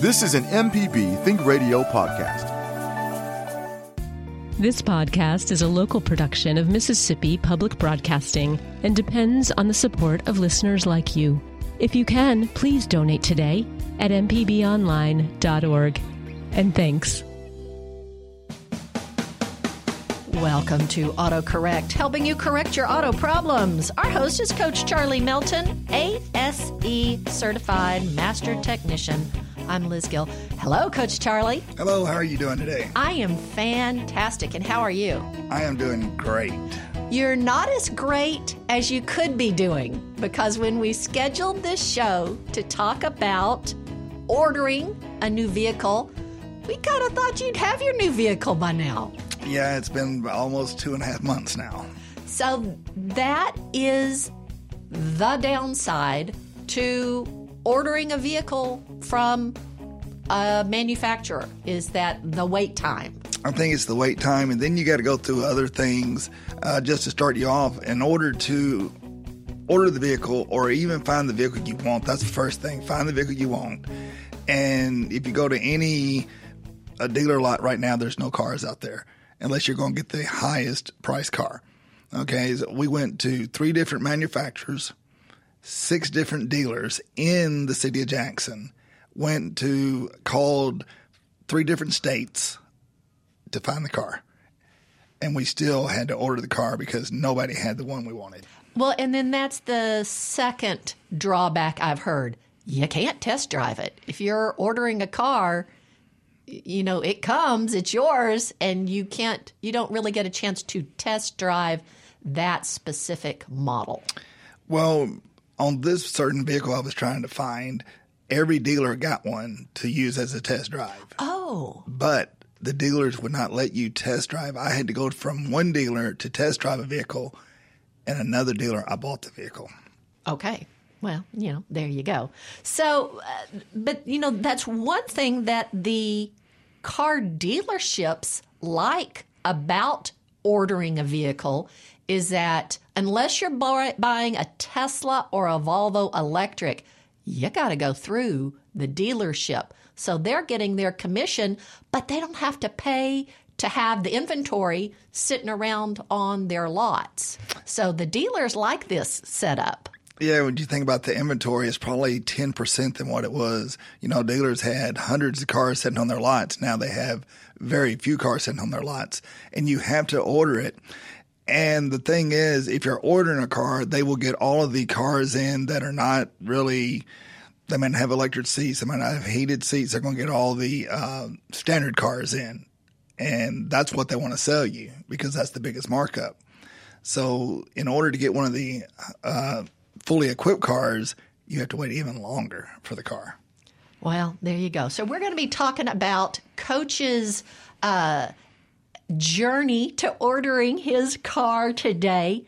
This is an MPB Think Radio podcast. This podcast is a local production of Mississippi Public Broadcasting and depends on the support of listeners like you. If you can, please donate today at mpbonline.org. And thanks. Welcome to AutoCorrect, helping you correct your auto problems. Our host is Coach Charlie Melton, ASE certified master technician. I'm Liz Gill. Hello, Coach Charlie. Hello, how are you doing today? I am fantastic, and how are you? I am doing great. You're not as great as you could be doing because when we scheduled this show to talk about ordering a new vehicle, we kind of thought you'd have your new vehicle by now. Yeah, it's been almost two and a half months now. So that is the downside to ordering a vehicle from a manufacturer is that the wait time. I think it's the wait time, and then you got to go through other things uh, just to start you off. In order to order the vehicle or even find the vehicle you want, that's the first thing. Find the vehicle you want. And if you go to any a dealer lot right now, there's no cars out there unless you're going to get the highest price car. Okay, so we went to three different manufacturers six different dealers in the city of Jackson, went to, called three different states to find the car. And we still had to order the car because nobody had the one we wanted. Well, and then that's the second drawback I've heard. You can't test drive it. If you're ordering a car, you know, it comes, it's yours, and you can't, you don't really get a chance to test drive that specific model. Well, on this certain vehicle I was trying to find, every dealer got one to use as a test drive. Oh. But the dealers would not let you test drive. I had to go from one dealer to test drive a vehicle, and another dealer, I bought the vehicle. Okay. Well, you know, there you go. So, uh, but, you know, that's one thing that the car dealerships like about ordering a vehicle is that unless you're buying a Tesla or a Volvo electric, you got to go through the dealership. So they're getting their commission, but they don't have to pay to have the inventory sitting around on their lots. So the dealers like this setup. Yeah, when you think about the inventory, it's probably 10% than what it was. You know, dealers had hundreds of cars sitting on their lots. Now they have very few cars sitting on their lots, and you have to order it. And the thing is, if you're ordering a car, they will get all of the cars in that are not really, they might have electric seats, they might not have heated seats. They're going to get all the uh, standard cars in. And that's what they want to sell you because that's the biggest markup. So, in order to get one of the uh, fully equipped cars, you have to wait even longer for the car. Well, there you go. So, we're going to be talking about coaches' uh, journey to ordering his car today.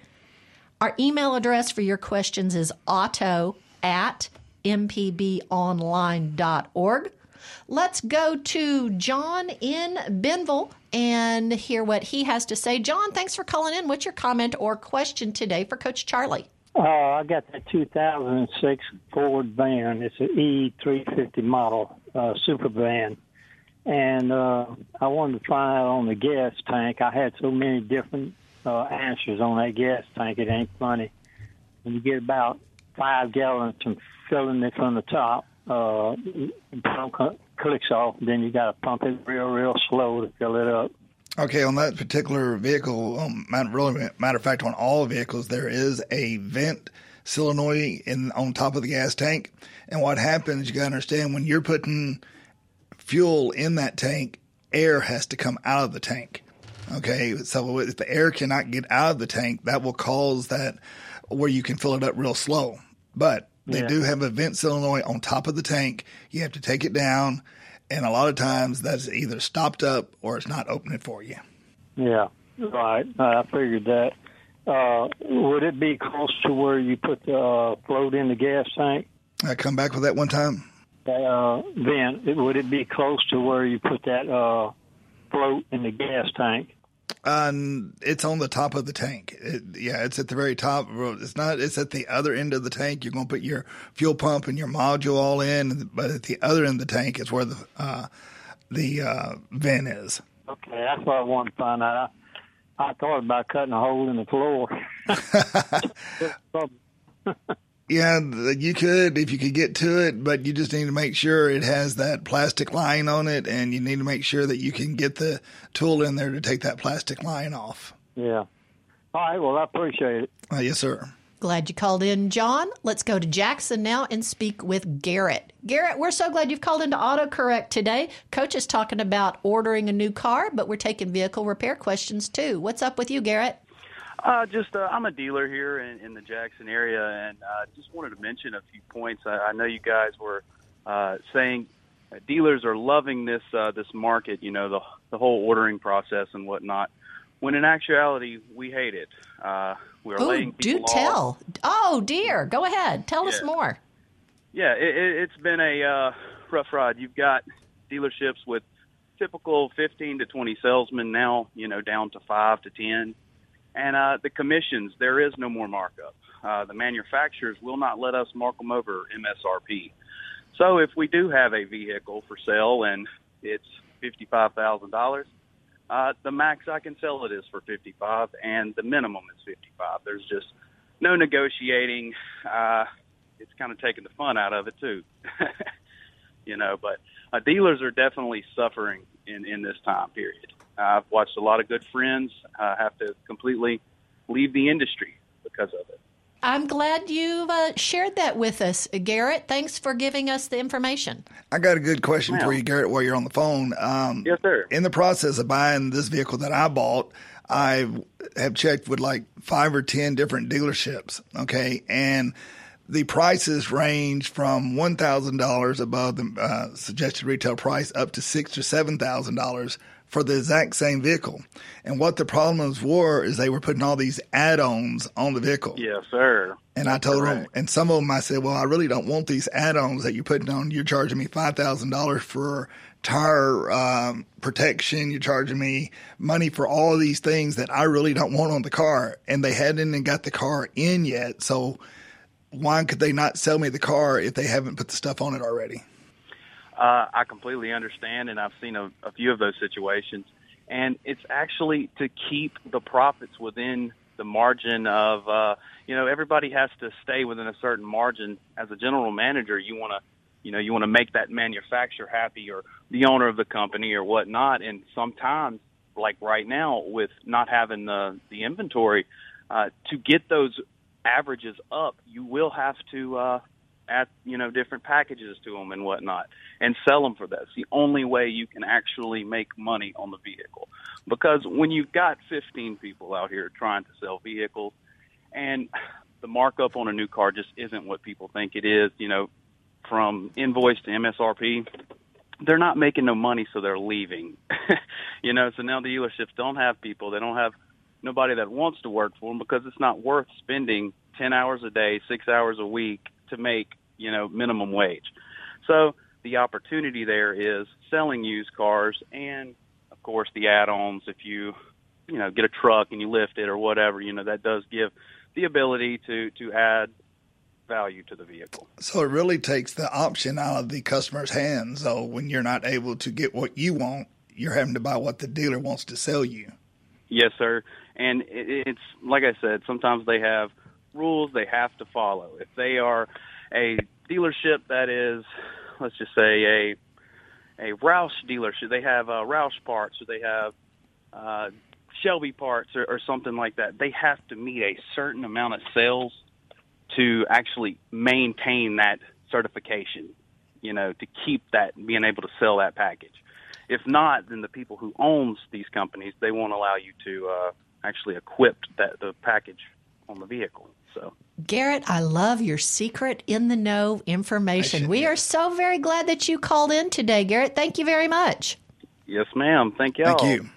Our email address for your questions is auto at mpbonline.org. Let's go to John in Benville and hear what he has to say. John, thanks for calling in. What's your comment or question today for Coach Charlie? Uh, I got the 2006 Ford van. It's an E350 model, uh, super van and uh, I wanted to find out on the gas tank. I had so many different uh, answers on that gas tank. It ain't funny. When you get about five gallons from filling it from the top, uh, pump clicks off. Then you got to pump it real, real slow to fill it up. Okay, on that particular vehicle, um, really, matter of fact, on all vehicles, there is a vent solenoid in on top of the gas tank. And what happens, you got to understand, when you're putting fuel in that tank, air has to come out of the tank. Okay, so if the air cannot get out of the tank, that will cause that where you can fill it up real slow. But they yeah. do have a vent solenoid on top of the tank. You have to take it down, and a lot of times that's either stopped up or it's not opening for you. Yeah, right. I figured that. Uh, would it be close to where you put the uh, float in the gas tank? I come back with that one time uh, vent, would it be close to where you put that uh, float in the gas tank? Um, it's on the top of the tank. It, yeah, it's at the very top. It's not. It's at the other end of the tank. You're going to put your fuel pump and your module all in, but at the other end of the tank is where the uh, the uh, vent is. Okay, that's what I wanted to find out. I, I thought about cutting a hole in the floor. Yeah, you could if you could get to it, but you just need to make sure it has that plastic line on it, and you need to make sure that you can get the tool in there to take that plastic line off. yeah. All right. Well, I appreciate it. Uh, yes, sir. Glad you called in, John. Let's go to Jackson now and speak with Garrett. Garrett, we're so glad you've called into AutoCorrect today. Coach is talking about ordering a new car, but we're taking vehicle repair questions too. What's up with you, Garrett? Uh, just uh, I'm a dealer here in, in the Jackson area, and uh, just wanted to mention a few points. I, I know you guys were uh, saying dealers are loving this uh, this market, you know, the the whole ordering process and whatnot. When in actuality, we hate it. Uh, we're Oh, laying do people off. tell. Oh, dear. Go ahead. Tell us more. Yeah, it, it, it's been a uh, rough ride. You've got dealerships with typical 15 to 20 salesmen now, you know, down to five to 10. And uh, the commissions, there is no more markup. Uh, the manufacturers will not let us mark them over MSRP. So if we do have a vehicle for sale and it's $55,000, uh, the max I can sell it is for 55 and the minimum is 55. There's just no negotiating. Uh, it's kind of taking the fun out of it too. you know, but uh, dealers are definitely suffering in in this time period. Uh, I've watched a lot of good friends uh, have to completely leave the industry because of it. I'm glad you've uh, shared that with us, Garrett. Thanks for giving us the information. I got a good question for you, Garrett, while you're on the phone. Um, Yes, sir. in the process of buying this vehicle that I bought, I have checked with like five or 10 different dealerships. Okay. And the prices range from $1,000 above the uh, suggested retail price up to six or $7,000 for the exact same vehicle. And what the problems were is they were putting all these add-ons on the vehicle. Yes, sir. And I told them, and some of them I said, well, I really don't want these add-ons that you're putting on. You're charging me five thousand dollars for tire um, protection. You're charging me money for all these things that I really don't want on the car. And they hadn't even got the car in yet. So why could they not sell me the car if they haven't put the stuff on it already? Uh, I completely understand, and I've seen a, a few of those situations. And it's actually to keep the profits within the margin of, uh, you know, everybody has to stay within a certain margin. As a general manager, you want to, you know, you want to make that manufacturer happy or the owner of the company or whatnot. And sometimes, like right now, with not having the the inventory, uh, to get those averages up, you will have to uh, add, you know, different packages to them and whatnot, and sell them for that. It's the only way you can actually make money on the vehicle. Because when you've got 15 people out here trying to sell vehicles, and the markup on a new car just isn't what people think it is, you know, from invoice to MSRP, they're not making no money, so they're leaving. you know, so now the dealerships don't have people. They don't have nobody that wants to work for them because it's not worth spending 10 hours a day, six hours a week to make, you know, minimum wage. So the opportunity there is selling used cars and, of course, the add-ons. If you, you know, get a truck and you lift it or whatever, you know, that does give the ability to, to add value to the vehicle. So it really takes the option out of the customer's hands. So when you're not able to get what you want, you're having to buy what the dealer wants to sell you. Yes, sir. And it, it's like I said, sometimes they have rules they have to follow. If they are a dealership that is, let's just say a a Roush dealership, they have uh, Roush parts, or they have uh, Shelby parts, or, or something like that. They have to meet a certain amount of sales to actually maintain that certification. You know, to keep that being able to sell that package. If not, then the people who owns these companies they won't allow you to uh, actually equip that the package on the vehicle. So Garrett, I love your secret in the know information. should We do. are so very glad that you called in today, Garrett. Thank you very much. yes, ma'am. Thank y'all. Thank you.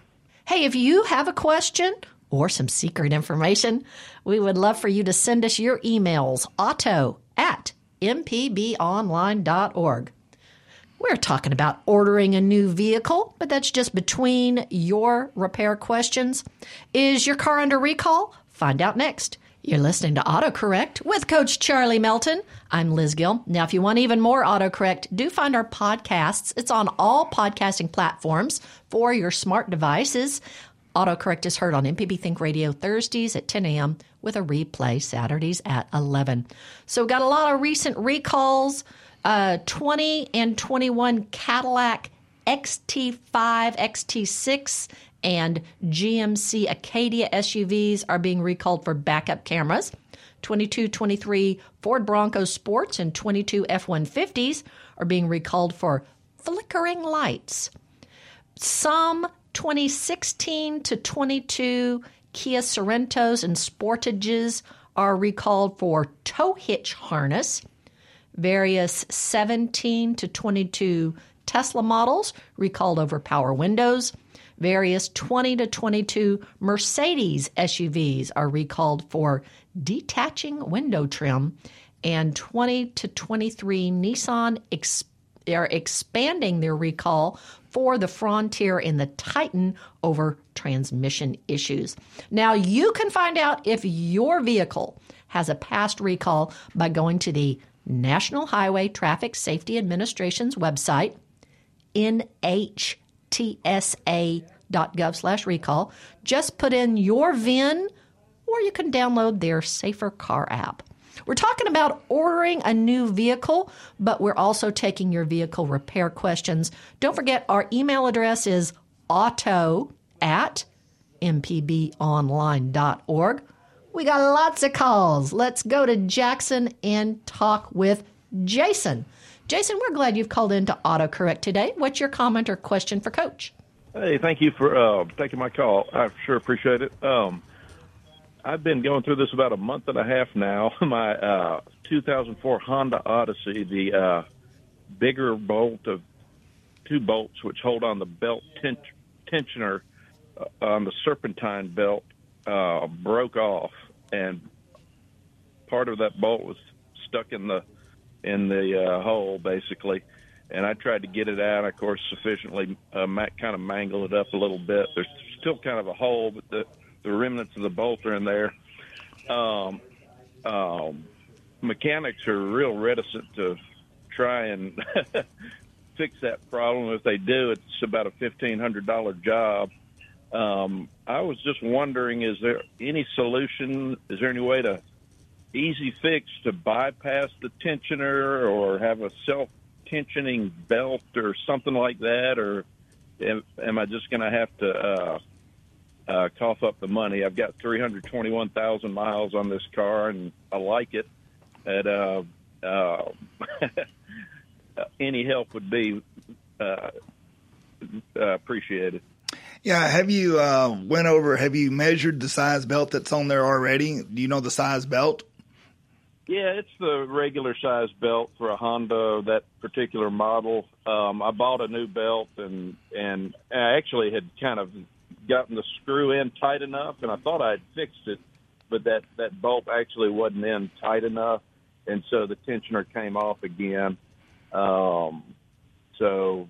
Hey, if you have a question or some secret information, we would love for you to send us your emails auto at mpbonline.org. We're talking about ordering a new vehicle, but that's just between your repair questions. Is your car under recall? Find out next. You're listening to AutoCorrect with Coach Charlie Melton. I'm Liz Gill. Now, if you want even more AutoCorrect, do find our podcasts. It's on all podcasting platforms for your smart devices. AutoCorrect is heard on MPB Think Radio Thursdays at 10 a.m. with a replay Saturdays at 11. So, we've got a lot of recent recalls. Uh, 20 and 21 Cadillac XT5, XT6, and GMC Acadia SUVs are being recalled for backup cameras. 22 23 Ford Bronco Sports and 22 F 150s are being recalled for flickering lights. Some 2016 to 22 Kia Sorentos and Sportages are recalled for tow hitch harness. Various 17 to 22 Tesla models recalled over power windows. Various 20 to 22 Mercedes SUVs are recalled for detaching window trim, and 20 to 23 Nissan are expanding their recall for the Frontier and the Titan over transmission issues. Now, you can find out if your vehicle has a past recall by going to the National Highway Traffic Safety Administration's website, NH tsa.gov slash recall. Just put in your VIN or you can download their Safer Car app. We're talking about ordering a new vehicle, but we're also taking your vehicle repair questions. Don't forget, our email address is auto at mpbonline.org. We got lots of calls. Let's go to Jackson and talk with Jason. Jason, we're glad you've called in to AutoCorrect today. What's your comment or question for Coach? Hey, thank you for uh, taking my call. I sure appreciate it. Um, I've been going through this about a month and a half now. My uh, 2004 Honda Odyssey, the uh, bigger bolt of two bolts which hold on the belt ten- tensioner uh, on the serpentine belt uh, broke off, and part of that bolt was stuck in the in the uh, hole basically. And I tried to get it out. Of course, sufficiently uh, kind of mangle it up a little bit. There's still kind of a hole, but the the remnants of the bolt are in there. Um, um, mechanics are real reticent to try and fix that problem. If they do, it's about a fifteen hundred dollar job. Um, I was just wondering, is there any solution? Is there any way to easy fix to bypass the tensioner or have a self tensioning belt or something like that, or am, am I just going to have to uh, uh, cough up the money? I've got 321,000 miles on this car, and I like it. And uh, uh, any help would be uh, uh, appreciated. Yeah, have you uh, went over? Have you measured the size belt that's on there already? Do you know the size belt? Yeah, it's the regular size belt for a Honda, that particular model. Um, I bought a new belt and and I actually had kind of gotten the screw in tight enough, and I thought I had fixed it, but that that bolt actually wasn't in tight enough, and so the tensioner came off again. Um, so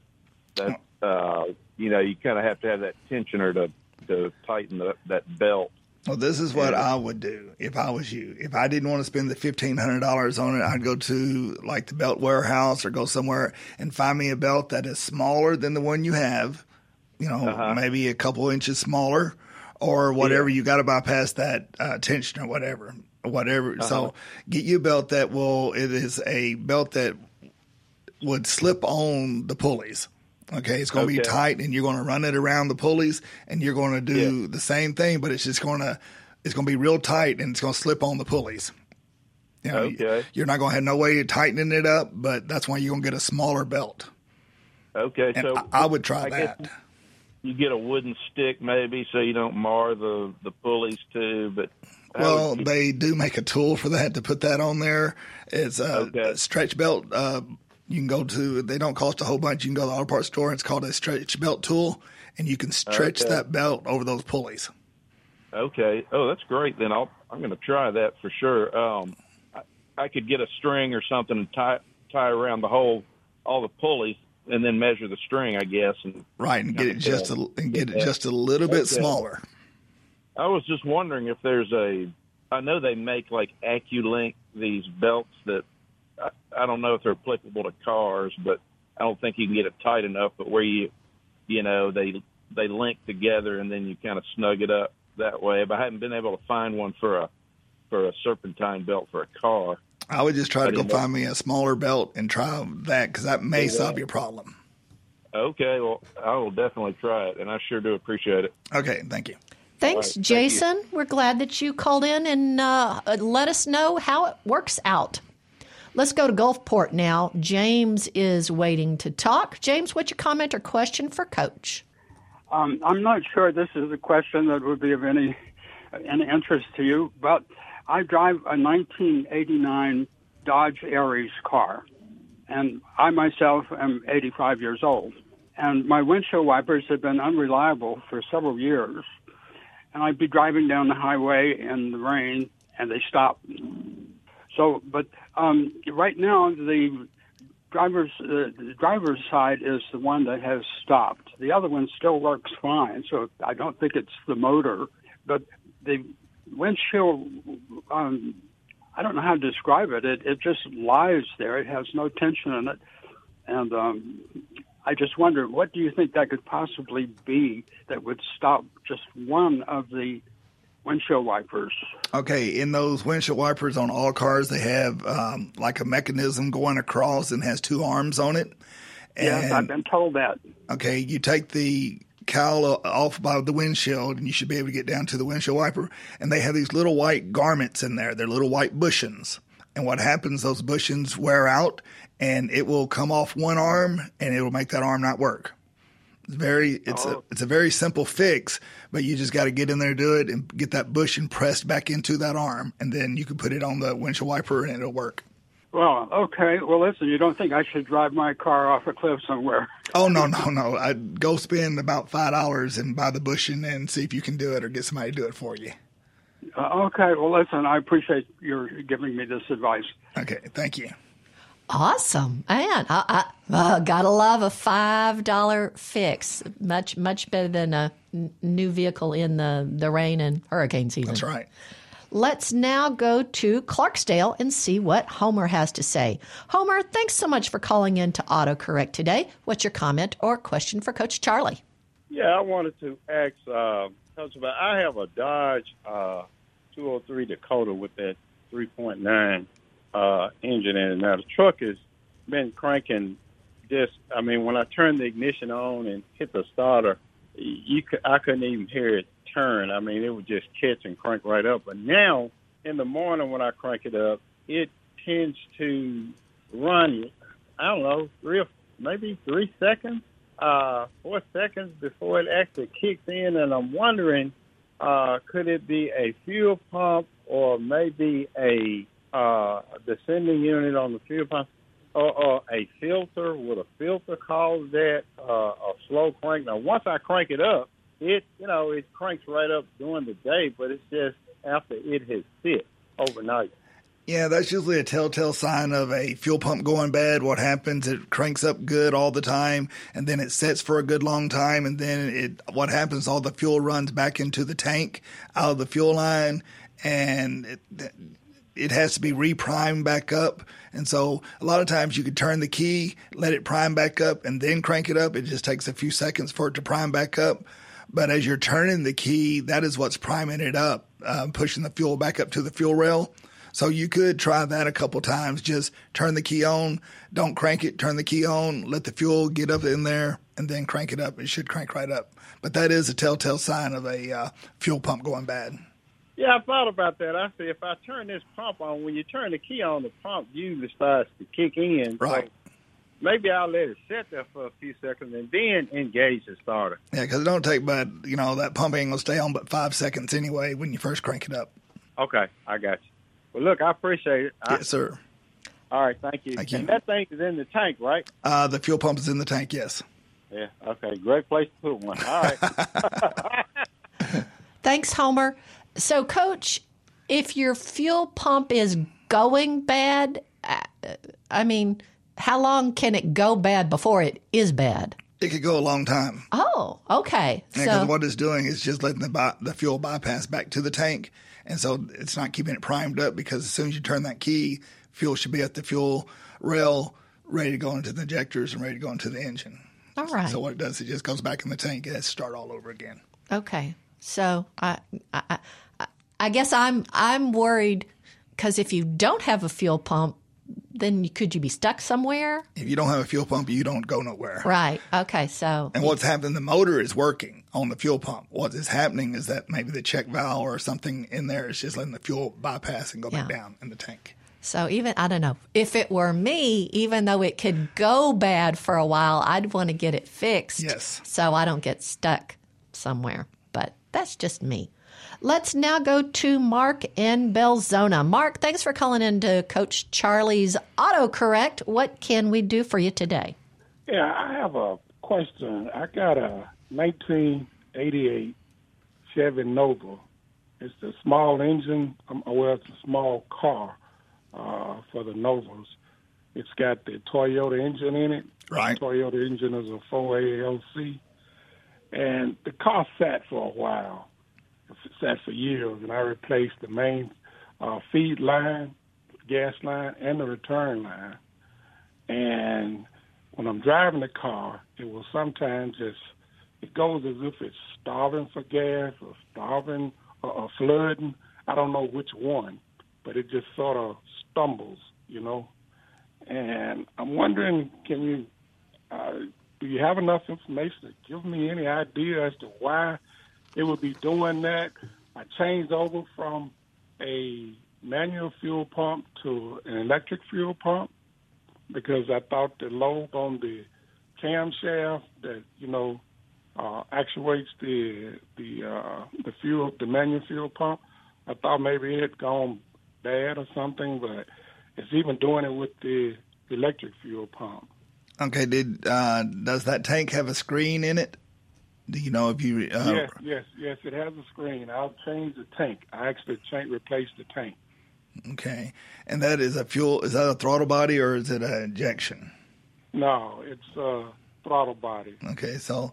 that uh, you know you kind of have to have that tensioner to to tighten the, that belt. Well, this is what I would do if I was you. If I didn't want to spend the fifteen hundred dollars on it, I'd go to like the belt warehouse or go somewhere and find me a belt that is smaller than the one you have. You know, uh-huh. maybe a couple inches smaller, or whatever. Yeah. You got to bypass that uh, tension or whatever, whatever. Uh-huh. So get you a belt that will. It is a belt that would slip on the pulleys. Okay, it's going to okay. be tight, and you're going to run it around the pulleys, and you're going to do yeah. the same thing, but it's just going to it's going to be real tight, and it's going to slip on the pulleys. You know, okay. You're not going to have no way of tightening it up, but that's why you're going to get a smaller belt. Okay, and so I, I would try I that. You get a wooden stick maybe, so you don't mar the the pulleys too. But well, they do make a tool for that to put that on there. It's a, okay. stretch belt uh, you can go to, they don't cost a whole bunch. You can go to the auto parts store. It's called a stretch belt tool, and you can stretch okay. that belt over those pulleys. Okay. Oh, that's great. Then I'll, I'm going to try that for sure. Um, I, I could get a string or something and tie tie around the whole all the pulleys and then measure the string, I guess. And right, and get it just a, and get it just a little bit smaller. I was just wondering if there's a. I know they make like AccuLink these belts that I, I don't know if they're applicable to cars, but I don't think you can get it tight enough. But where you, you know, they they link together and then you kind of snug it up that way. But I haven't been able to find one for a for a serpentine belt for a car. I would just try to go find me a smaller belt and try that because that may yeah. solve your problem. Okay, well, I will definitely try it, and I sure do appreciate it. Okay, thank you. Thanks, right, Jason. Thank We're glad that you called in and uh, let us know how it works out. Let's go to Gulfport now. James is waiting to talk. James, what's your comment or question for Coach? Um, I'm not sure this is a question that would be of any any interest to you, but I drive a 1989 Dodge Aries car, and I myself am 85 years old. And my windshield wipers have been unreliable for several years. And I'd be driving down the highway in the rain, and they stop. So, but um, right now the driver's uh, the driver's side is the one that has stopped. The other one still works fine, so I don't think it's the motor. But the windshield, um, I don't know how to describe it. It it just lies there. It has no tension in it, and um, I just wonder what do you think that could possibly be that would stop just one of the windshield wipers. Okay, in those windshield wipers on all cars, they have um, like a mechanism going across and has two arms on it. And, yes, I've been told that. Okay, you take the cowl off by the windshield and you should be able to get down to the windshield wiper. And they have these little white garments in there. They're little white bushings. And what happens, those bushings wear out and it will come off one arm and it will make that arm not work. It's very it's oh. a it's a very simple fix, but you just got to get in there, do it, and get that bushing pressed back into that arm, and then you can put it on the windshield wiper and it'll work. Well, okay. Well, listen, you don't think I should drive my car off a cliff somewhere? Oh no, no, no! I'd go spend about five dollars and buy the bushing and see if you can do it, or get somebody to do it for you. Uh, okay. Well, listen, I appreciate your giving me this advice. Okay, thank you. Awesome, man! I, I uh, gotta love a five dollar fix. Much much better than a n- new vehicle in the the rain and hurricane season. That's right. Let's now go to Clarksdale and see what Homer has to say. Homer, thanks so much for calling in to AutoCorrect today. What's your comment or question for Coach Charlie? Yeah, I wanted to ask uh, Coach about. I have a Dodge uh, 203 Dakota with that 3.9 uh, engine in. Now the truck has been cranking. Just, I mean, when I turn the ignition on and hit the starter, you could, I couldn't even hear it turn. I mean, it would just catch and crank right up. But now, in the morning when I crank it up, it tends to run. I don't know, three maybe three seconds, uh, four seconds before it actually kicks in, and I'm wondering, uh, could it be a fuel pump or maybe a uh, descending unit on the fuel pump, or, or a filter. Would a filter cause that uh, a slow crank? Now, once I crank it up, it you know it cranks right up during the day, but it's just after it has sit overnight. Yeah, that's usually a telltale sign of a fuel pump going bad. What happens? It cranks up good all the time, and then it sets for a good long time, and then it. What happens? All the fuel runs back into the tank out of the fuel line, and it, it has to be reprimed back up. And so a lot of times you could turn the key, let it prime back up, and then crank it up. It just takes a few seconds for it to prime back up. But as you're turning the key, that is what's priming it up, uh, pushing the fuel back up to the fuel rail. So you could try that a couple times. Just turn the key on, don't crank it, turn the key on, let the fuel get up in there, and then crank it up. It should crank right up. But that is a telltale sign of a uh, fuel pump going bad. Yeah, I thought about that. I said if I turn this pump on, when you turn the key on, the pump usually starts to kick in. Right. So maybe I'll let it sit there for a few seconds and then engage the starter. Yeah, because it don't take but you know that pump ain't gonna stay on but five seconds anyway when you first crank it up. Okay, I got you. Well, look, I appreciate it. Yes, I, sir. All right, thank you. Thank you. And that thing is in the tank, right? Uh, the fuel pump is in the tank. Yes. Yeah. Okay. Great place to put one. All right. Thanks, Homer. So, Coach, if your fuel pump is going bad, uh, I mean, how long can it go bad before it is bad? It could go a long time. Oh, okay. Because So what it's doing is just letting the, by, the fuel bypass back to the tank. And so it's not keeping it primed up because as soon as you turn that key, fuel should be at the fuel rail, ready to go into the injectors and ready to go into the engine. all right. So what it does, is it just goes back in the tank and it has to start all over again. Okay. So I, I, I, guess I'm I'm worried because if you don't have a fuel pump, then you, could you be stuck somewhere? If you don't have a fuel pump, you don't go nowhere. Right. Okay. So And what's happening, the motor is working on the fuel pump. What is happening is that maybe the check valve or something in there is just letting the fuel bypass and go back down in the tank. so even I don't know if it were me, even though it could go bad for a while, I'd want to get it fixed. Yes. So I don't get stuck somewhere. But that's just me. Let's now go to Mark in Belzoni. Mark, thanks for calling in to Coach Charlie's AutoCorrect. What can we do for you today? Yeah, I have a question. I got a 1988 Chevy Nova. It's a small engine. Um, well, it's a small car uh, for the Novas. It's got the Toyota engine in it. Right. Toyota engine is a 4ALC. And the car sat for a while. Sat for years, and I replaced the main uh, feed line, gas line, and the return line. And when I'm driving the car, it will sometimes just it goes as if it's starving for gas or starving or, or flooding. I don't know which one, but it just sort of stumbles, you know. And I'm wondering, can you uh, do you have enough information to give me any idea as to why it would be doing that? I changed over from a manual fuel pump to an electric fuel pump because I thought the lobe on the camshaft that you know uh, actuates the the uh, the fuel the manual fuel pump. I thought maybe it had gone bad or something, but it's even doing it with the electric fuel pump. Okay, did uh, does that tank have a screen in it? Do you know if you? Uh, yes, yes, yes. It has a screen. I'll change the tank. I actually change replace the tank. Okay, and that is a fuel. Is that a throttle body or is it an injection? No, it's uh, throttle body. Okay, so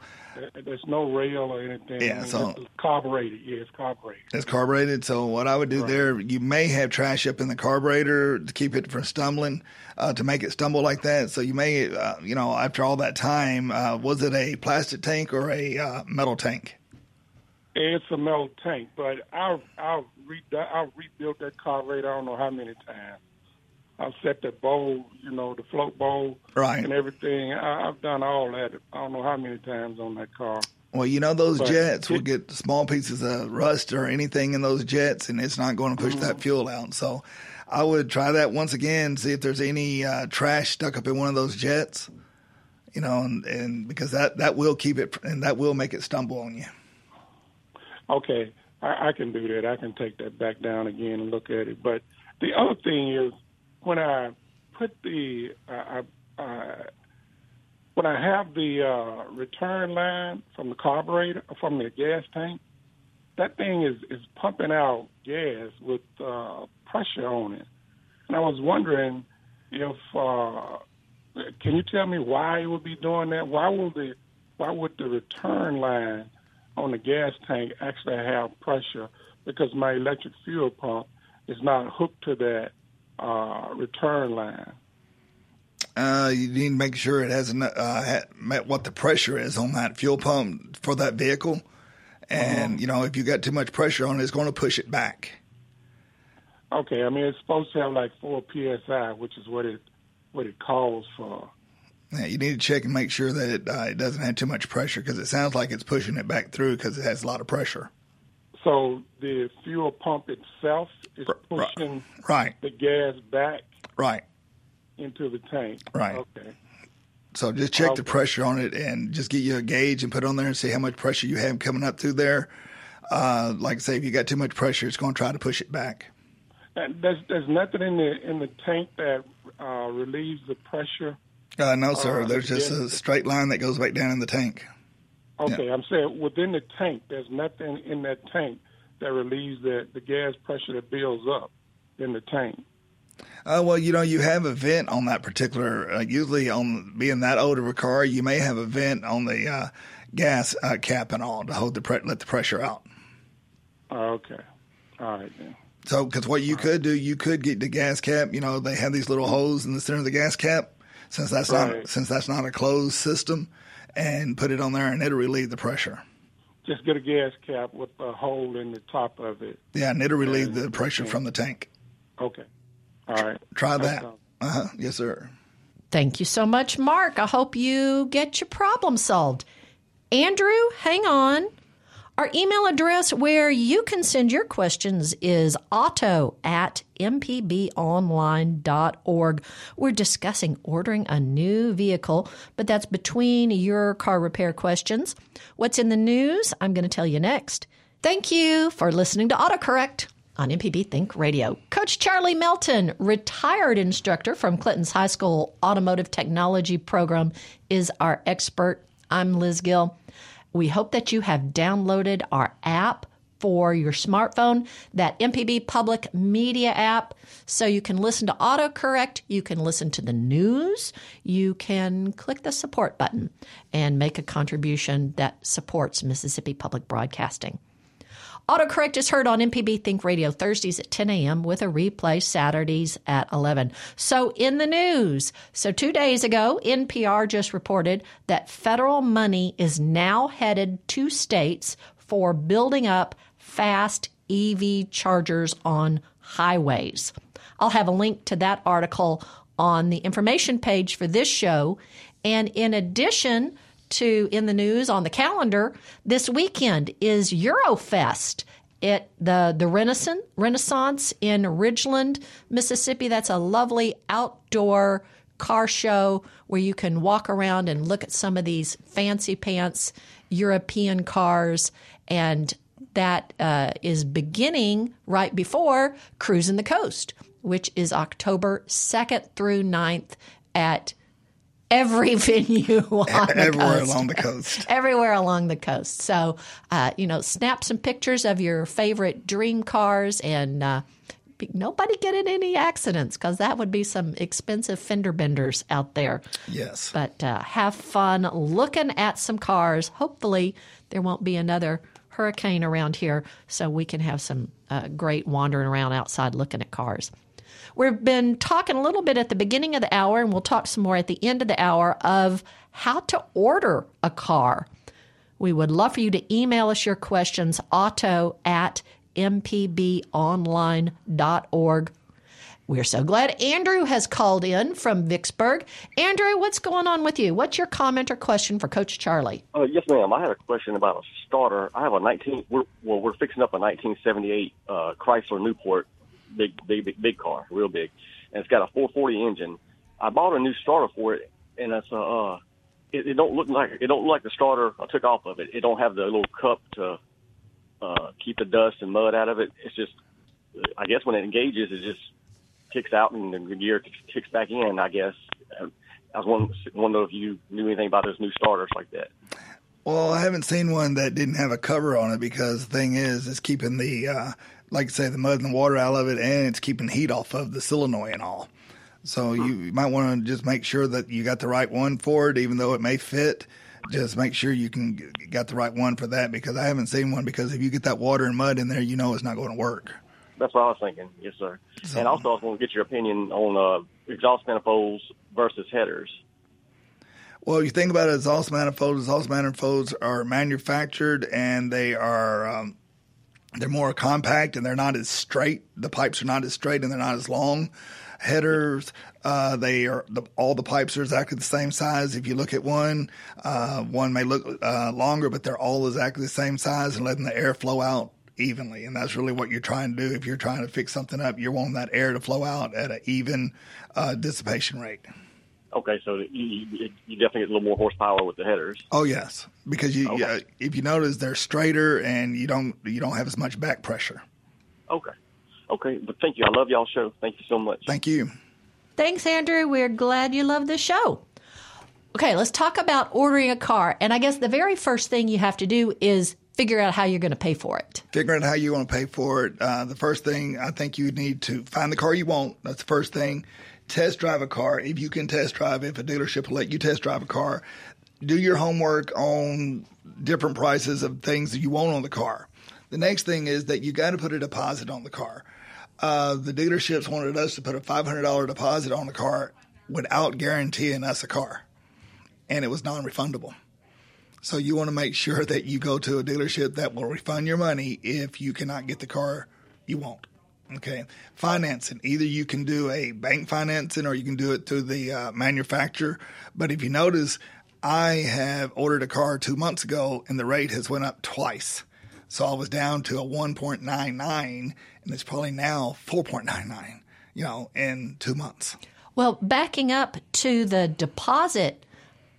There's no rail or anything. Yeah, I mean, so- it's carbureted. Yeah, it's carbureted. it's carbureted. So what I would do Right. there, you may have trash up in the carburetor to keep it from stumbling, uh, to make it stumble like that. So you may, uh, you know, after all that time, uh, was it a plastic tank or a uh, metal tank? It's a metal tank, but I'll I'll re- I'll rebuild that carburetor. I don't know how many times. I've set the bowl, you know, the float bowl, Right. and everything. I, I've done all that. I don't know how many times on that car. Well, you know those But jets will get small pieces of rust or anything in those jets, and it's not going to push Mm-hmm. that fuel out. So, I would try that once again, see if there's any uh, trash stuck up in one of those jets. You know, and, and because that that will keep it and that will make it stumble on you. Okay, I, I can do that. I can take that back down again and look at it. But the other thing is when I put the uh, I, uh, when I have the uh, return line from the carburetor from the gas tank, that thing is is pumping out gas with uh, pressure on it. And I was wondering if uh, can you tell me why it would be doing that? Why would the why would the return line on the gas tank actually have pressure? Because my electric fuel pump is not hooked to that uh, return line. Uh, you need to make sure it has enough, uh, met what the pressure is on that fuel pump for that vehicle. And you know, if you got too much pressure on it, it's going to push it back. Okay, I mean it's supposed to have like four psi, which is what it what it calls for. Yeah, you need to check and make sure that it, uh, it doesn't have too much pressure because it sounds like it's pushing it back through because it has a lot of pressure. So the fuel pump itself is pushing Right, the gas back right. into the tank. Right. Okay. So just check the pressure on it and just get you a gauge and put it on there and see how much pressure you have coming up through there. Uh, like I say, if you got too much pressure, it's going to try to push it back. And there's there's nothing in the in the tank that uh, relieves the pressure. Uh, no, sir. There's just a straight line that goes back down in the tank. Okay, I'm saying within the tank, there's nothing in that tank that relieves the the gas pressure that builds up in the tank. Uh, well, you know, you have a vent on that particular. Uh, usually, on being that old of a car, you may have a vent on the uh, gas uh, cap and all to hold the pre- let the pressure out. Okay. All right then. So, because what you could do, you could get the gas cap. You know, they have these little holes in the center of the gas cap. Since that's Right. not since that's not a closed system, and put it on there, and it'll relieve the pressure. Just get a gas cap with a hole in the top of it. Yeah, and it'll relieve the pressure from the tank. Okay. All right. Try that. Uh huh. Yes, sir. Thank you so much, Mark. I hope you get your problem solved. Andrew, hang on. Our email address where you can send your questions is auto at mpbonline.org. We're discussing ordering a new vehicle, but that's between your car repair questions. What's in the news? I'm going to tell you next. Thank you for listening to AutoCorrect on MPB Think Radio. Coach Charlie Melton, retired instructor from Clinton's High School Automotive Technology Program, is our expert. I'm Liz Gill. We hope that you have downloaded our app for your smartphone, that MPB Public Media app, so you can listen to autocorrect, you can listen to the news, you can click the support button and make a contribution that supports Mississippi Public Broadcasting. Autocorrect is heard on MPB Think Radio Thursdays at 10 a.m. with a replay Saturdays at 11. So, in the news, so two days ago, NPR just reported that federal money is now headed to states for building up fast EV chargers on highways. I'll have a link to that article on the information page for this show. And in addition, to in the news on the calendar this weekend is Eurofest at the the Renaissance Renaissance in Ridgeland, Mississippi. That's a lovely outdoor car show where you can walk around and look at some of these fancy pants European cars and that uh, is beginning right before Cruising the Coast, which is October 2nd through 9th at every venue on the Everywhere coast. along the coast. Everywhere along the coast. So, uh, you know, snap some pictures of your favorite dream cars and uh, be- nobody get in any accidents because that would be some expensive fender benders out there. Yes. But uh, have fun looking at some cars. Hopefully, there won't be another hurricane around here so we can have some uh, great wandering around outside looking at cars. We've been talking a little bit at the beginning of the hour, and we'll talk some more at the end of the hour of how to order a car. We would love for you to email us your questions, auto at mpbonline.org. We're so glad Andrew has called in from Vicksburg. Andrew, what's going on with you? What's your comment or question for Coach Charlie? Uh, yes, ma'am. I had a question about a starter. I have a 19. We're, well, we're fixing up a 1978 uh, Chrysler Newport, big, big, big, big car, real big, and it's got a 440 engine. I bought a new starter for it, and it's a. Uh, it, it don't look like it don't look like the starter I took off of it. It don't have the little cup to uh, keep the dust and mud out of it. It's just, I guess when it engages, it just kicks out and the gear kicks back in. I guess. I was wondering, wondering if you knew anything about those new starters like that. Well, I haven't seen one that didn't have a cover on it because the thing is, it's keeping the, uh, like I say, the mud and the water out of it, and it's keeping heat off of the solenoid and all. So you, you might want to just make sure that you got the right one for it, even though it may fit. Just make sure you can g- got the right one for that because I haven't seen one. Because if you get that water and mud in there, you know it's not going to work. That's what I was thinking. Yes, sir. And also, I was going to get your opinion on uh, exhaust manifolds versus headers. Well, you think about it, exhaust manifolds. Exhaust manifolds are manufactured and they are um, they're more compact and they're not as straight. The pipes are not as straight and they're not as long. Headers, uh, they are the, all the pipes are exactly the same size. If you look at one, uh, one may look uh, longer, but they're all exactly the same size and letting the air flow out evenly. And that's really what you're trying to do. If you're trying to fix something up, you're wanting that air to flow out at an even uh, dissipation rate. Okay, so you, you, you definitely get a little more horsepower with the headers. Oh yes, because you, Okay. uh, if you notice they're straighter and you don't you don't have as much back pressure. Okay. Okay, but thank you. I love y'all show. Thank you so much. Thank you. Thanks, Andrew. We're glad you love the show. Okay, let's talk about ordering a car. And I guess the very first thing you have to do is figure out how you're going to pay for it. Figuring out how you want to pay for it. Uh, the first thing I think you need to find the car you want. That's the first thing. Test drive a car if you can test drive. If a dealership will let you test drive a car, do your homework on different prices of things that you want on the car. The next thing is that you got to put a deposit on the car. Uh, the dealerships wanted us to put a $500 deposit on the car without guaranteeing us a car, and it was non-refundable. So you want to make sure that you go to a dealership that will refund your money if you cannot get the car you want. Okay, financing. Either you can do a bank financing or you can do it through the uh, manufacturer. But if you notice, I have ordered a car two months ago and the rate has went up twice. So I was down to a 1.99 and it's probably now 4.99, you know, in two months. Well, backing up to the deposit,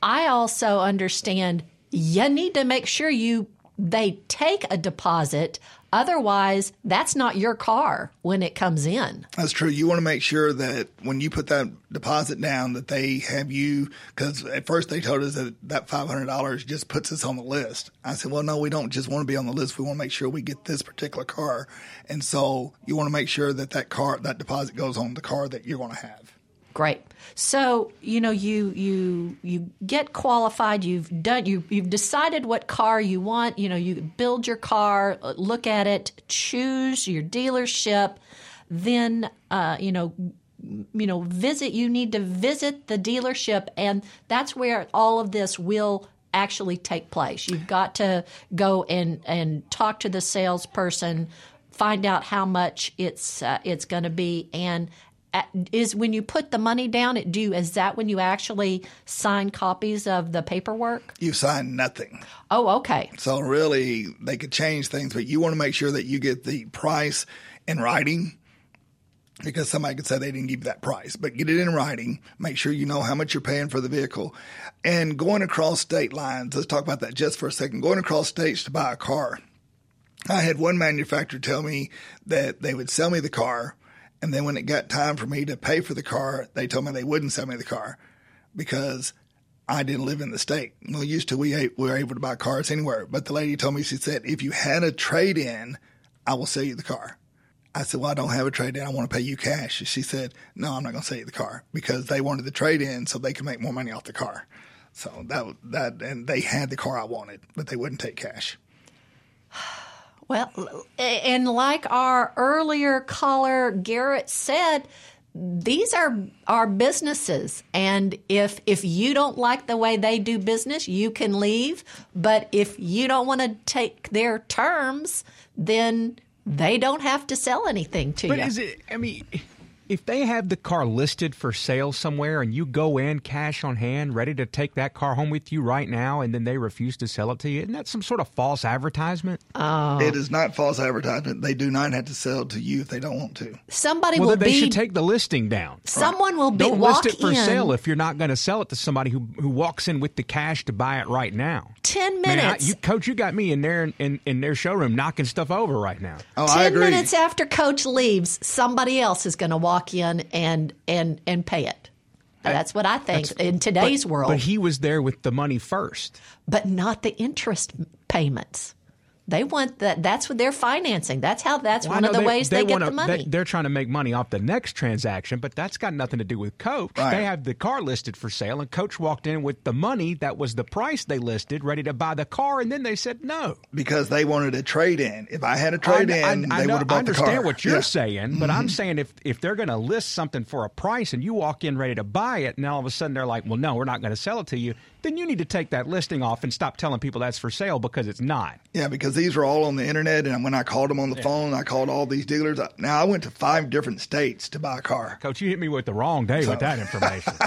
I also understand you need to make sure you they take a deposit otherwise that's not your car when it comes in That's true. You want to make sure that when you put that deposit down, that they have you. Because at first they told us that that five hundred dollars just puts us on the list. I said, well, no, we don't just want to be on the list. We want to make sure we get this particular car, and so you want to make sure that that car, that deposit goes on the car that you're going to have. Great. So you know you you you get qualified. You've done you you've decided what car you want. You know you build your car uh, look at it choose your dealership then uh, you know you know visit you need to visit the dealership and that's where all of this will actually take place. You've got to go and and talk to the salesperson find out how much it's uh, it's going to be and is when you put the money down it due, is that when you actually sign copies of the paperwork You sign nothing. oh okay So really, they could change things, but you want to make sure that you get the price in writing because somebody could say they didn't give you that price, but get it in writing. Make sure you know how much you're paying for the vehicle. And going across state lines, let's talk about that just for a second. Going across states to buy a car. I had one manufacturer tell me that they would sell me the car, and then when it got time for me to pay for the car, they told me they wouldn't sell me the car because I didn't live in the state. Well, used to we, we were able to buy cars anywhere, but the lady told me she said if you had a trade in, I will sell you the car. I said, well, I don't have a trade in. I want to pay you cash. She said, no, I'm not going to sell you the car because they wanted the trade in so they could make more money off the car. So that that and they had the car I wanted, but they wouldn't take cash. Well, and like our earlier caller Garrett said, these are our businesses and if if you don't like the way they do business, you can leave, but if you don't want to take their terms, then they don't have to sell anything to But you. is it? I mean, if they have the car listed for sale somewhere and you go in cash on hand, ready to take that car home with you right now, and then they refuse to sell it to you, isn't that some sort of false advertisement? Oh. It is not false advertisement. They do not have to sell to you if they don't want to. Somebody well, will then they be should take the listing down. someone will be Don't walk list it for in sale if you're not going to sell it to somebody who who walks in with the cash to buy it right now. 10 Man, I- minutes. you, coach, you got me in there in, in, in their showroom knocking stuff over right now. Oh, 10 minutes after coach leaves, somebody else is going to walk in and and and pay it. That's what I think in today's but, world. But he was there with the money first. but not the interest payments. They want that. That's what they're financing. That's how. That's Well, one of know the ways they, get wanna- the money. They, are trying to make money off the next transaction, but that's got nothing to do with Coach. Right. They have the car listed for sale, and Coach walked in with the money that was the price they listed, ready to buy the car, and then they said no. Because they wanted a trade in. If I had a trade in, I- I they know- would have bought I understand what you're Yeah. saying, but I'm saying if if they're going to list something for a price and you walk in ready to buy it, and all of a sudden they're like, "Well, no, we're not going to sell it to you," then you need to take that listing off and stop telling people that's for sale because it's not. Yeah, because these were all on the internet, and when I called them on the phone, I called all these dealers. Now I went to five different states to buy a car. Coach, you hit me with the wrong day with that information.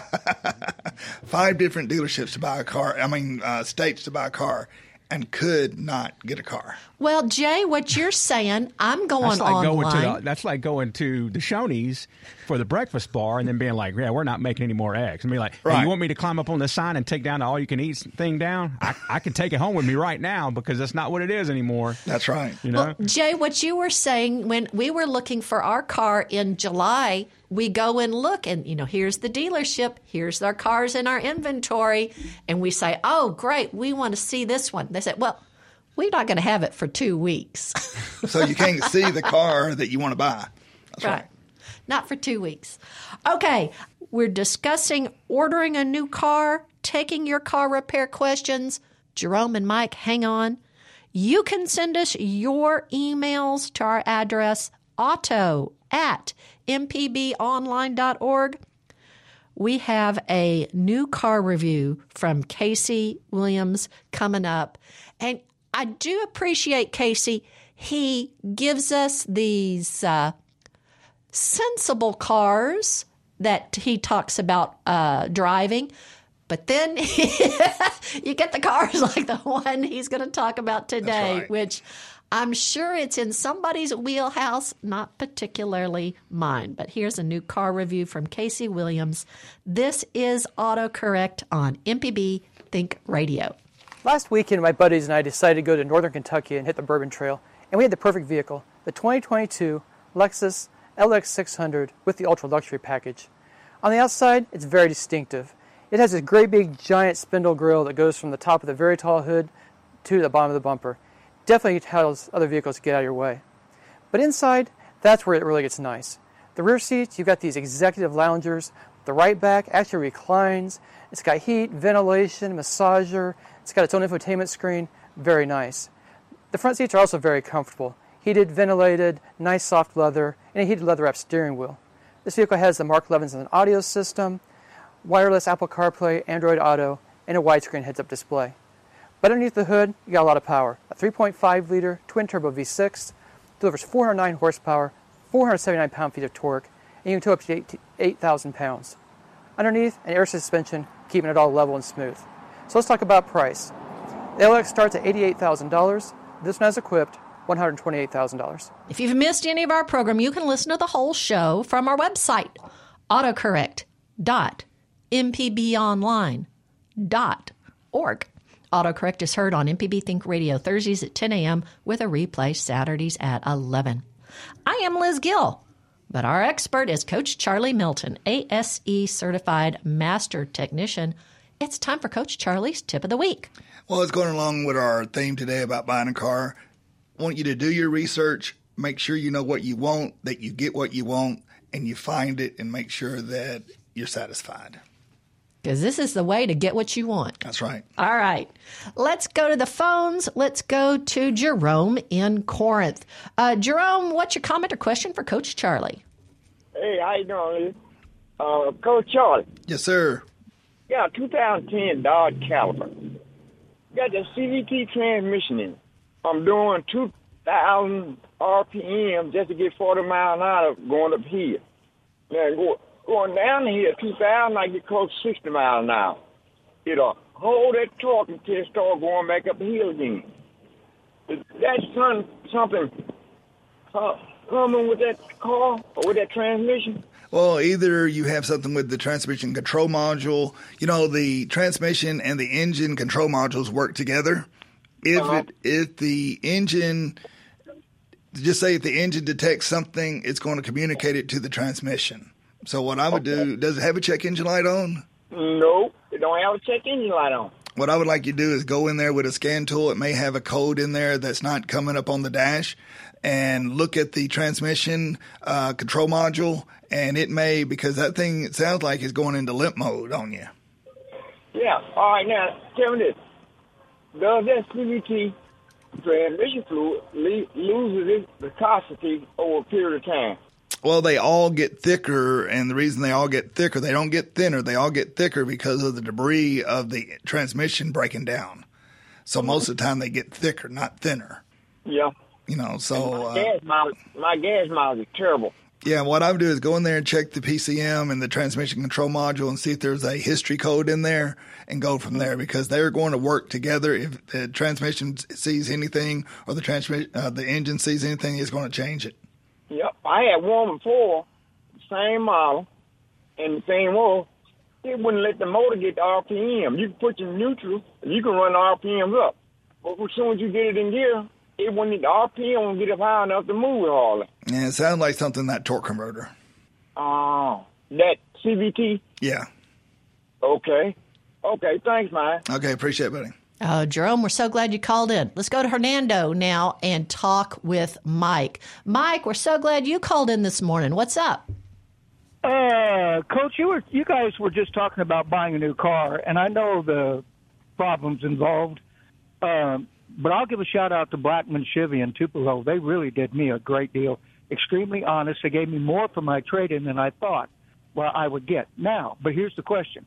Five different dealerships to buy a car. I mean, uh, states to buy a car, and could not get a car. well, Jay, what you're saying, I'm going That's like online. going to the, that's like going to the Shoney's for the breakfast bar and then being like, "Yeah, we're not making any more eggs." And be like, hey, Right. "You want me to climb up on the sign and take down the all-you-can-eat thing down? I, I can take it home with me right now because that's not what it is anymore." That's right. You know, Well, Jay, what you were saying when we were looking for our car in July, we go and look, and you know, here's the dealership, here's our cars in our inventory, and we say, "Oh, great, we want to see this one." They said, "Well, we're not going to have it for two weeks. so you can't see the car that you want to buy. That's right. right. Not for two weeks. Okay, we're discussing ordering a new car, taking your car repair questions. Jerome and Mike, hang on. You can send us your emails to our address auto at mpbonline.org. We have a new car review from Casey Williams coming up. And I do appreciate Casey. He gives us these uh, sensible cars that he talks about uh, driving. But then you get the cars like the one he's going to talk about today, right. which I'm sure it's in somebody's wheelhouse, not particularly mine. But here's a new car review from Casey Williams. This is autocorrect on MPB Think Radio. Last weekend, my buddies and I decided to go to northern Kentucky and hit the Bourbon Trail, and we had the perfect vehicle the 2022 Lexus LX600 with the ultra luxury package. On the outside, it's very distinctive. It has a great big giant spindle grille that goes from the top of the very tall hood to the bottom of the bumper. Definitely tells other vehicles to get out of your way. But inside, that's where it really gets nice. The rear seats, you've got these executive loungers. The right back actually reclines. It's got heat, ventilation, massager. It's got its own infotainment screen. Very nice. The front seats are also very comfortable. Heated, ventilated, nice soft leather, and a heated leather wrapped steering wheel. This vehicle has the Mark Levinson audio system, wireless Apple CarPlay, Android Auto, and a widescreen heads up display. But underneath the hood, you got a lot of power. A 3.5 liter twin turbo V6 delivers 409 horsepower, 479 pound feet of torque, and you can tow up to 8,000 pounds. Underneath, an air suspension keeping it all level and smooth. So let's talk about price. The LX starts at $88,000. This one has equipped $128,000. If you've missed any of our program, you can listen to the whole show from our website, autocorrect.mpbonline.org. Autocorrect is heard on MPB Think Radio Thursdays at 10 a.m. with a replay Saturdays at 11. I am Liz Gill, but our expert is Coach Charlie Melton, ASE certified master technician. It's time for Coach Charlie's tip of the week. Well, it's going along with our theme today about buying a car. I want you to do your research, make sure you know what you want, that you get what you want, and you find it, and make sure that you're satisfied. Because this is the way to get what you want. That's right. All right. Let's go to the phones. Let's go to Jerome in Corinth. Uh, Jerome, what's your comment or question for Coach Charlie? Hey, how you doing, uh, Coach Charlie? Yes, sir. Yeah, 2010 Dodge Caliber. Got the CVT transmission in. I'm doing 2,000 RPM just to get 40 miles an hour going up here. Now, go, going down here, 2,000, I get close to 60 miles an hour. It'll hold that torque until it starts going back up the hill again. Is that some, something uh, coming with that car or with that transmission? Well, either you have something with the transmission control module. You know, the transmission and the engine control modules work together. If Uh-huh. it if the engine just say if the engine detects something, it's going to communicate it to the transmission. So what I would do, does it have a check engine light on? No, it don't have a check engine light on. What I would like you to do is go in there with a scan tool. It may have a code in there that's not coming up on the dash, and look at the transmission uh, control module. And it may because that thing it sounds like is going into limp mode on you. Yeah. All right. Now, tell me this: Does that CVT transmission fluid le- loses its viscosity over a period of time? Well, they all get thicker, and the reason they all get thicker, they don't get thinner. They all get thicker because of the debris of the transmission breaking down. So most of the time they get thicker, not thinner. Yeah. You know, so my uh, gas mileage, my gas mileage is terrible. Yeah, what I would do is go in there and check the PCM and the transmission control module and see if there's a history code in there and go from there because they're going to work together. If the transmission sees anything or the transmission, uh, the engine sees anything, it's going to change it. I had one before, the same model, and the same oil. It wouldn't let the motor get the RPM. You can put your neutral, and you can run the RPMs up. But as soon as you get it in gear, it wouldn't the RPM won't get up high enough to move it hardly. And it sounds like something that torque converter. Oh, that CVT. Yeah. Okay. Okay. Thanks, man. Okay, appreciate it, buddy. Oh, Jerome, we're so glad you called in. Let's go to Hernando now and talk with Mike. Mike, we're so glad you called in this morning. What's up? Uh, Coach, you were you guys were just talking about buying a new car, and I know the problems involved. Um, but I'll give a shout out to Blackman Chevy and Tupelo. They really did me a great deal. Extremely honest. They gave me more for my trade in than I thought well I would get. Now, but here's the question.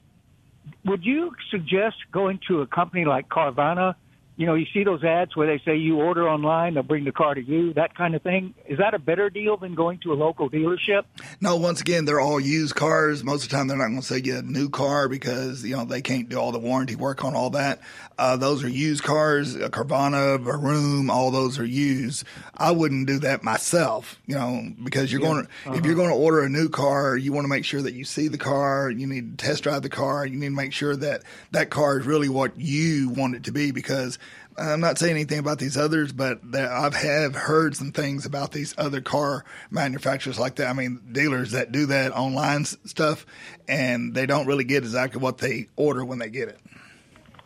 Would you suggest going to a company like Carvana you know, you see those ads where they say you order online, they'll bring the car to you, that kind of thing. Is that a better deal than going to a local dealership? No, once again, they're all used cars. Most of the time, they're not going to say get a new car because, you know, they can't do all the warranty work on all that. Uh, those are used cars, uh, Carvana, Vroom, all those are used. I wouldn't do that myself, you know, because you're yeah. going to, uh-huh. if you're going to order a new car, you want to make sure that you see the car, you need to test drive the car, you need to make sure that that car is really what you want it to be because I'm not saying anything about these others, but I've have heard some things about these other car manufacturers like that. I mean, dealers that do that online stuff, and they don't really get exactly what they order when they get it.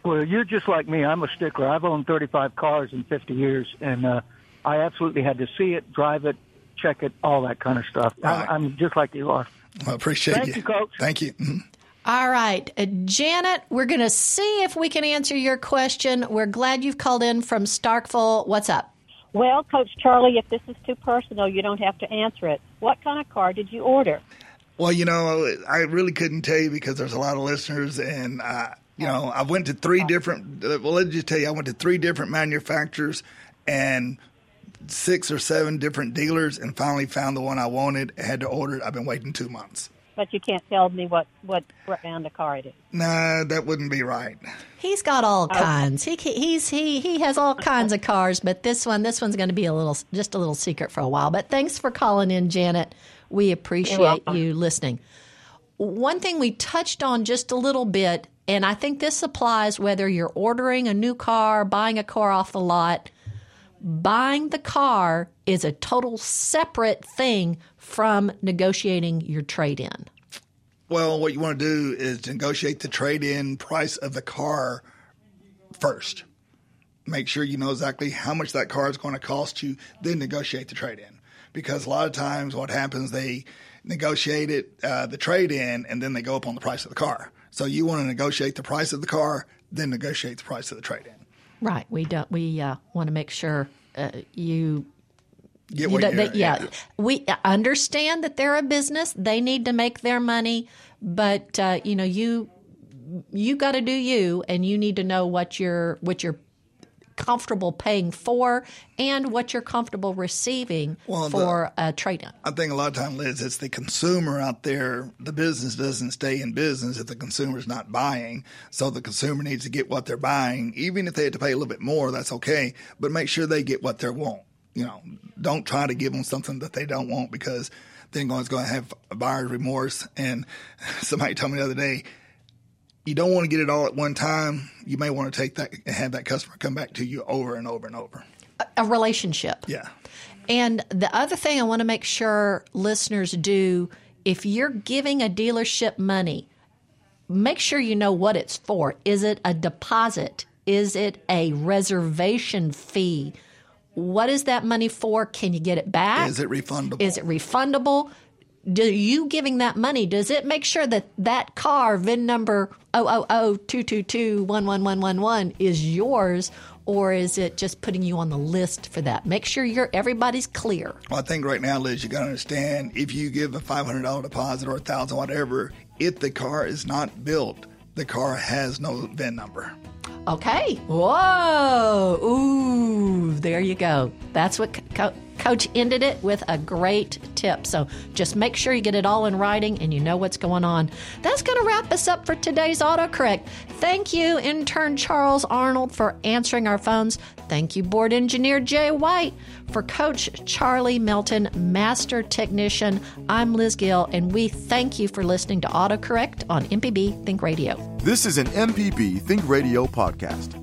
Well, you're just like me. I'm a stickler. I've owned 35 cars in 50 years, and uh, I absolutely had to see it, drive it, check it, all that kind of stuff. Right. I'm, I'm just like you are. I appreciate Thank you. you, Coach. Thank you. Mm-hmm. All right, uh, Janet, we're going to see if we can answer your question. We're glad you've called in from Starkville. What's up? Well, Coach Charlie, if this is too personal, you don't have to answer it. What kind of car did you order? Well, you know, I really couldn't tell you because there's a lot of listeners, and uh, you know, I went to three different. Uh, well, let me just tell you, I went to three different manufacturers and six or seven different dealers, and finally found the one I wanted. I Had to order it. I've been waiting two months but you can't tell me what what brand of car it is. Nah, that wouldn't be right. He's got all okay. kinds. He he's he he has all kinds of cars, but this one this one's going to be a little just a little secret for a while. But thanks for calling in, Janet. We appreciate you listening. One thing we touched on just a little bit, and I think this applies whether you're ordering a new car, buying a car off the lot. Buying the car is a total separate thing from negotiating your trade in? Well, what you want to do is negotiate the trade in price of the car first. Make sure you know exactly how much that car is going to cost you, then negotiate the trade in. Because a lot of times what happens, they negotiate it, uh, the trade in, and then they go up on the price of the car. So you want to negotiate the price of the car, then negotiate the price of the trade in. Right. We don't. We uh, want to make sure uh, you Get what they, yeah. yeah. we understand that they're a business; they need to make their money. But uh, you know, you you got to do you, and you need to know what you're what you're comfortable paying for and what you're comfortable receiving well, for the, a trade in. I think a lot of times, Liz, it's the consumer out there. The business doesn't stay in business if the consumer's not buying. So the consumer needs to get what they're buying. Even if they have to pay a little bit more, that's okay. But make sure they get what they want you know, don't try to give them something that they don't want because then it's going to have buyer's remorse. And somebody told me the other day, you don't want to get it all at one time. You may want to take that and have that customer come back to you over and over and over. A relationship. Yeah. And the other thing I want to make sure listeners do if you're giving a dealership money, make sure you know what it's for. Is it a deposit? Is it a reservation fee? What is that money for? Can you get it back? Is it refundable? Is it refundable? Do you giving that money, does it make sure that that car, VIN number 000-222-11111 is yours or is it just putting you on the list for that? Make sure you're everybody's clear. Well, I think right now, Liz, you got to understand if you give a $500 deposit or a thousand, whatever, if the car is not built, the car has no VIN number. Okay. Whoa. Ooh, there you go. That's what co- Coach ended it with a great tip. So just make sure you get it all in writing and you know what's going on. That's going to wrap us up for today's autocorrect. Thank you, intern Charles Arnold, for answering our phones. Thank you, board engineer Jay White. For Coach Charlie Melton, master technician, I'm Liz Gill, and we thank you for listening to AutoCorrect on MPB Think Radio. This is an MPB Think Radio podcast.